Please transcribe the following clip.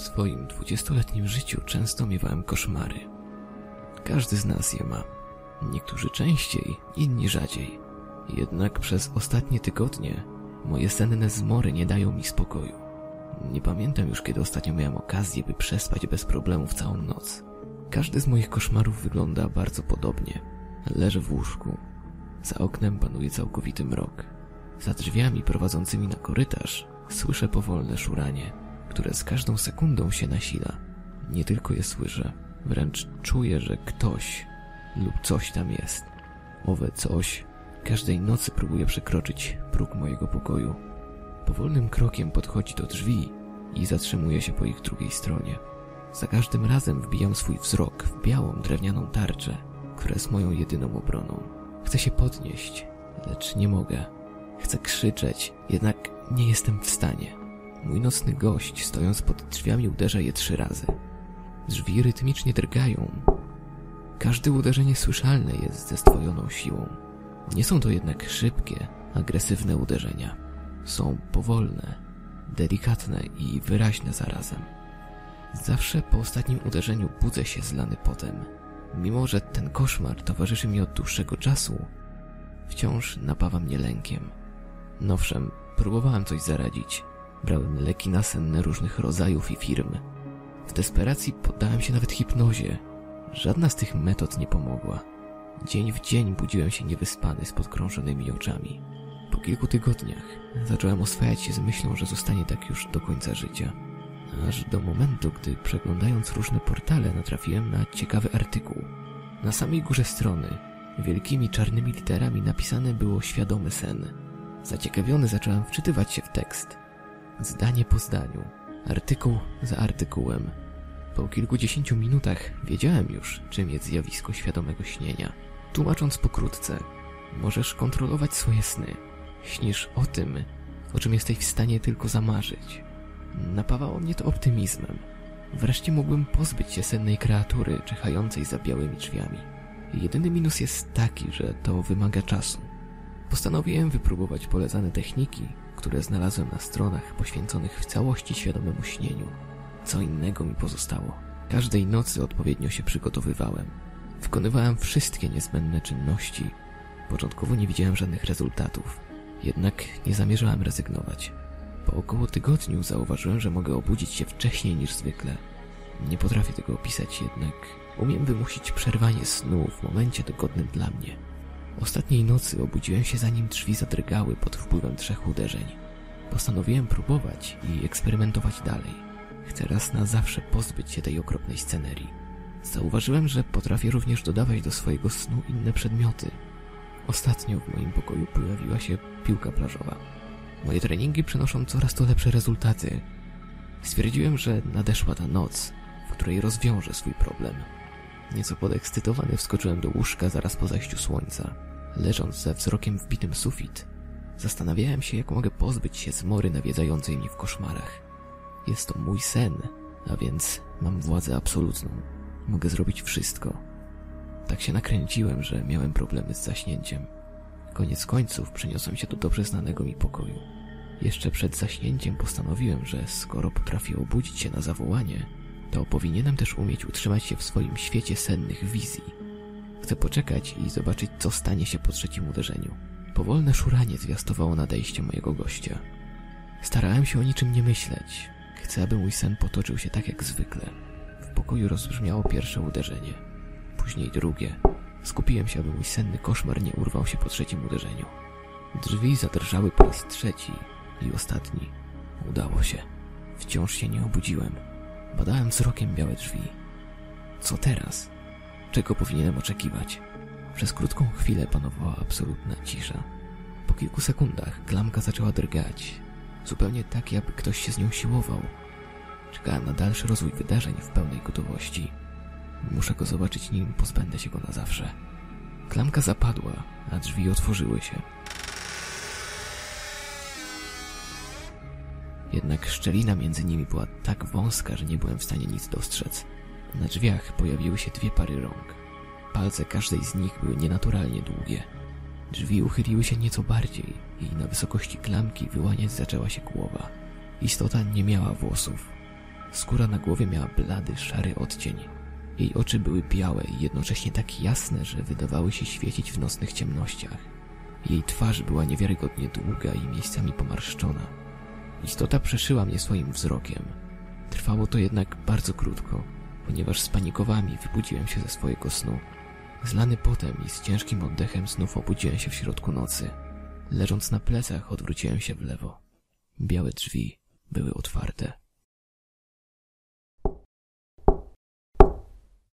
W swoim dwudziestoletnim życiu często miewałem koszmary. Każdy z nas je ma. Niektórzy częściej, inni rzadziej. Jednak przez ostatnie tygodnie moje senne zmory nie dają mi spokoju. Nie pamiętam już, kiedy ostatnio miałem okazję, by przespać bez problemów całą noc. Każdy z moich koszmarów wygląda bardzo podobnie. Leżę w łóżku. Za oknem panuje całkowity mrok. Za drzwiami prowadzącymi na korytarz słyszę powolne szuranie, które z każdą sekundą się nasila. Nie tylko je słyszę, wręcz czuję, że ktoś lub coś tam jest. Owe coś każdej nocy próbuje przekroczyć próg mojego pokoju. Powolnym krokiem podchodzi do drzwi i zatrzymuje się po ich drugiej stronie. Za każdym razem wbijam swój wzrok w białą drewnianą tarczę, która jest moją jedyną obroną. Chcę się podnieść, lecz nie mogę. Chcę krzyczeć, jednak nie jestem w stanie. Mój nocny gość, stojąc pod drzwiami, uderza je trzy razy. Drzwi rytmicznie drgają. Każde uderzenie słyszalne jest ze stwojoną siłą. Nie są to jednak szybkie, agresywne uderzenia. Są powolne, delikatne i wyraźne zarazem. Zawsze po ostatnim uderzeniu budzę się zlany potem. Mimo, że ten koszmar towarzyszy mi od dłuższego czasu, wciąż napawa mnie lękiem. Nowszem, próbowałem coś zaradzić. Brałem leki nasenne różnych rodzajów i firm. W desperacji poddałem się nawet hipnozie. Żadna z tych metod nie pomogła. Dzień w dzień budziłem się niewyspany z podkrążonymi oczami. Po kilku tygodniach zacząłem oswajać się z myślą, że zostanie tak już do końca życia. Aż do momentu, gdy przeglądając różne portale natrafiłem na ciekawy artykuł. Na samej górze strony, wielkimi czarnymi literami napisane było świadomy sen. Zaciekawiony zacząłem wczytywać się w tekst. Zdanie po zdaniu, artykuł za artykułem. Po kilkudziesięciu minutach wiedziałem już, czym jest zjawisko świadomego śnienia. Tłumacząc pokrótce, możesz kontrolować swoje sny. Śnisz o tym, o czym jesteś w stanie tylko zamarzyć. Napawało mnie to optymizmem. Wreszcie mógłbym pozbyć się sennej kreatury czyhającej za białymi drzwiami. Jedyny minus jest taki, że to wymaga czasu. Postanowiłem wypróbować polecane techniki, które znalazłem na stronach poświęconych w całości świadomemu śnieniu. Co innego mi pozostało. Każdej nocy odpowiednio się przygotowywałem. Wykonywałem wszystkie niezbędne czynności. Początkowo nie widziałem żadnych rezultatów, jednak nie zamierzałem rezygnować. Po około tygodniu zauważyłem, że mogę obudzić się wcześniej niż zwykle. Nie potrafię tego opisać, jednak umiem wymusić przerwanie snu w momencie dogodnym dla mnie. Ostatniej nocy obudziłem się zanim drzwi zadrgały pod wpływem trzech uderzeń. Postanowiłem próbować i eksperymentować dalej. Chcę raz na zawsze pozbyć się tej okropnej scenerii. Zauważyłem, że potrafię również dodawać do swojego snu inne przedmioty. Ostatnio w moim pokoju pojawiła się piłka plażowa. Moje treningi przynoszą coraz to lepsze rezultaty. Stwierdziłem, że nadeszła ta noc, w której rozwiążę swój problem. Nieco podekscytowany wskoczyłem do łóżka zaraz po zajściu słońca. Leżąc ze wzrokiem wbitym sufit, zastanawiałem się, jak mogę pozbyć się zmory nawiedzającej mnie w koszmarach. Jest to mój sen, a więc mam władzę absolutną. Mogę zrobić wszystko. Tak się nakręciłem, że miałem problemy z zaśnięciem. Koniec końców przeniosłem się do dobrze znanego mi pokoju. Jeszcze przed zaśnięciem postanowiłem, że skoro potrafię obudzić się na zawołanie, to powinienem też umieć utrzymać się w swoim świecie sennych wizji. Chcę poczekać i zobaczyć, co stanie się po trzecim uderzeniu. Powolne szuranie zwiastowało nadejście mojego gościa. Starałem się o niczym nie myśleć. Chcę, aby mój sen potoczył się tak jak zwykle. W pokoju rozbrzmiało pierwsze uderzenie, później drugie. Skupiłem się, aby mój senny koszmar nie urwał się po trzecim uderzeniu. Drzwi zadrżały po raz trzeci i ostatni. Udało się. Wciąż się nie obudziłem. Badałem wzrokiem białe drzwi. Co teraz? Czego powinienem oczekiwać? Przez krótką chwilę panowała absolutna cisza. Po kilku sekundach klamka zaczęła drgać. Zupełnie tak, jakby ktoś się z nią siłował. Czekałem na dalszy rozwój wydarzeń w pełnej gotowości. Muszę go zobaczyć, nim pozbędę się go na zawsze. Klamka zapadła, a drzwi otworzyły się. Jednak szczelina między nimi była tak wąska, że nie byłem w stanie nic dostrzec. Na drzwiach pojawiły się dwie pary rąk. Palce każdej z nich były nienaturalnie długie. Drzwi uchyliły się nieco bardziej i na wysokości klamki wyłaniać zaczęła się głowa. Istota nie miała włosów. Skóra na głowie miała blady, szary odcień. Jej oczy były białe i jednocześnie tak jasne, że wydawały się świecić w nocnych ciemnościach. Jej twarz była niewiarygodnie długa i miejscami pomarszczona. Istota przeszyła mnie swoim wzrokiem. Trwało to jednak bardzo krótko, ponieważ spanikowałem i wybudziłem się ze swojego snu. Zlany potem i z ciężkim oddechem znów obudziłem się w środku nocy. Leżąc na plecach odwróciłem się w lewo. Białe drzwi były otwarte.